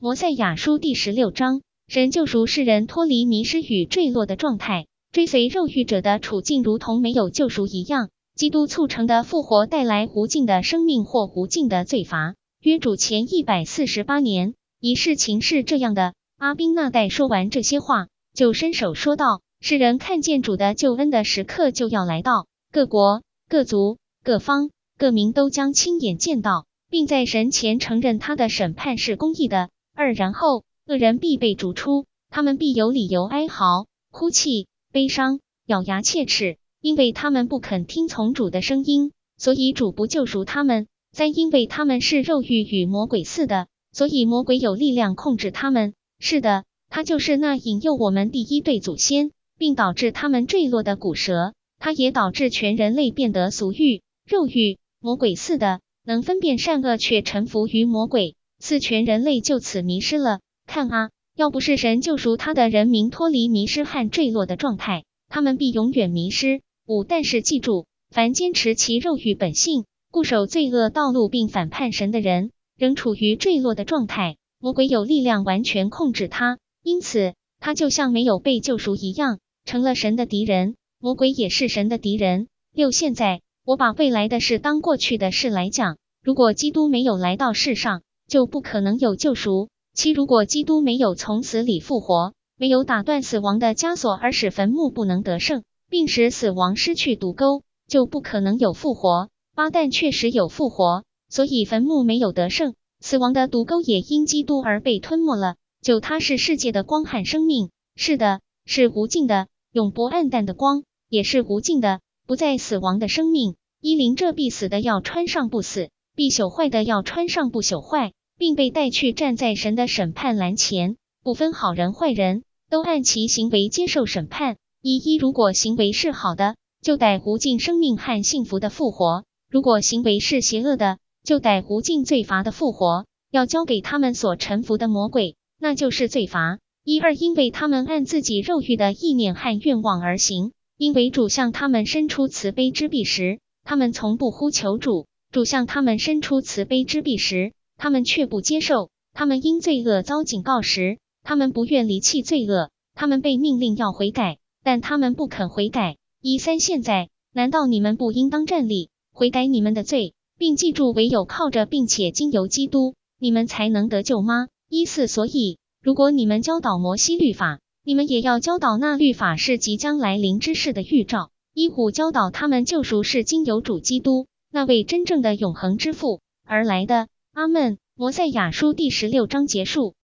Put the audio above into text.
摩赛亚书第十六章，神救赎世人脱离迷失与坠落的状态。追随肉欲者的处境如同没有救赎一样。基督促成的复活带来无尽的生命或无尽的罪罚。约主前一百四十八年，一事情是这样的：阿宾那代说完这些话，就伸手说道：“世人看见主的救恩的时刻就要来到，各国、各族、各方、各民都将亲眼见到，并在神前承认他的审判是公义的。”二，然后恶人必被逐出，他们必有理由哀嚎、哭泣、悲伤、咬牙切齿，因为他们不肯听从主的声音，所以主不救赎他们。三，因为他们是肉欲与魔鬼似的，所以魔鬼有力量控制他们。是的，他就是那引诱我们第一对祖先，并导致他们坠落的骨蛇。他也导致全人类变得俗欲、肉欲、魔鬼似的，能分辨善恶，却臣服于魔鬼。四全人类就此迷失了。看啊，要不是神救赎他的人民脱离迷失和坠落的状态，他们必永远迷失。五，但是记住，凡坚持其肉欲本性、固守罪恶道路并反叛神的人，仍处于坠落的状态。魔鬼有力量完全控制他，因此他就像没有被救赎一样，成了神的敌人。魔鬼也是神的敌人。六，现在我把未来的事当过去的事来讲。如果基督没有来到世上，就不可能有救赎。七，如果基督没有从死里复活，没有打断死亡的枷锁而使坟墓不能得胜，并使死亡失去毒钩，就不可能有复活。八，但确实有复活，所以坟墓没有得胜，死亡的毒钩也因基督而被吞没了。九，他是世界的光和生命，是的，是无尽的、永不暗淡的光，也是无尽的、不再死亡的生命。一临这必死的要穿上不死，必朽坏的要穿上不朽坏。并被带去站在神的审判栏前，不分好人坏人，都按其行为接受审判。一一，如果行为是好的，就得无尽生命和幸福的复活；如果行为是邪恶的，就得无尽罪罚的复活。要交给他们所臣服的魔鬼，那就是罪罚。一二，因为他们按自己肉欲的意念和愿望而行，因为主向他们伸出慈悲之臂时，他们从不呼求主；主向他们伸出慈悲之臂时，他们却不接受，他们因罪恶遭警告时，他们不愿离弃罪恶，他们被命令要悔改，但他们不肯悔改。一三，现在难道你们不应当站立，悔改你们的罪，并记住唯有靠着并且经由基督，你们才能得救吗？一四，所以如果你们教导摩西律法，你们也要教导那律法是即将来临之事的预兆。一五，教导他们救赎是经由主基督那位真正的永恒之父而来的。阿门。摩赛亚书第十六章结束。